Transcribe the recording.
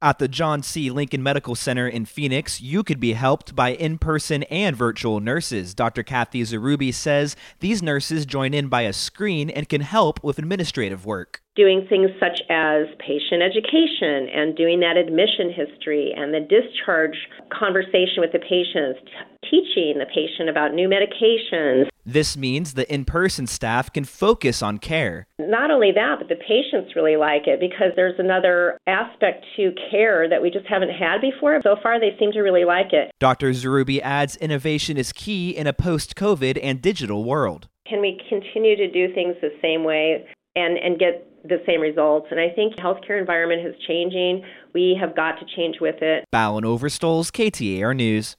At the John C. Lincoln Medical Center in Phoenix, you could be helped by in person and virtual nurses. Dr. Kathy Zarubi says these nurses join in by a screen and can help with administrative work doing things such as patient education and doing that admission history and the discharge conversation with the patients, teaching the patient about new medications. This means the in person staff can focus on care. Not only that, but the patients really like it because there's another aspect to care that we just haven't had before. So far, they seem to really like it. Dr. Zarubi adds innovation is key in a post COVID and digital world. Can we continue to do things the same way and, and get the same results. And I think healthcare environment is changing. We have got to change with it. Ballon Overstolz, KTAR News.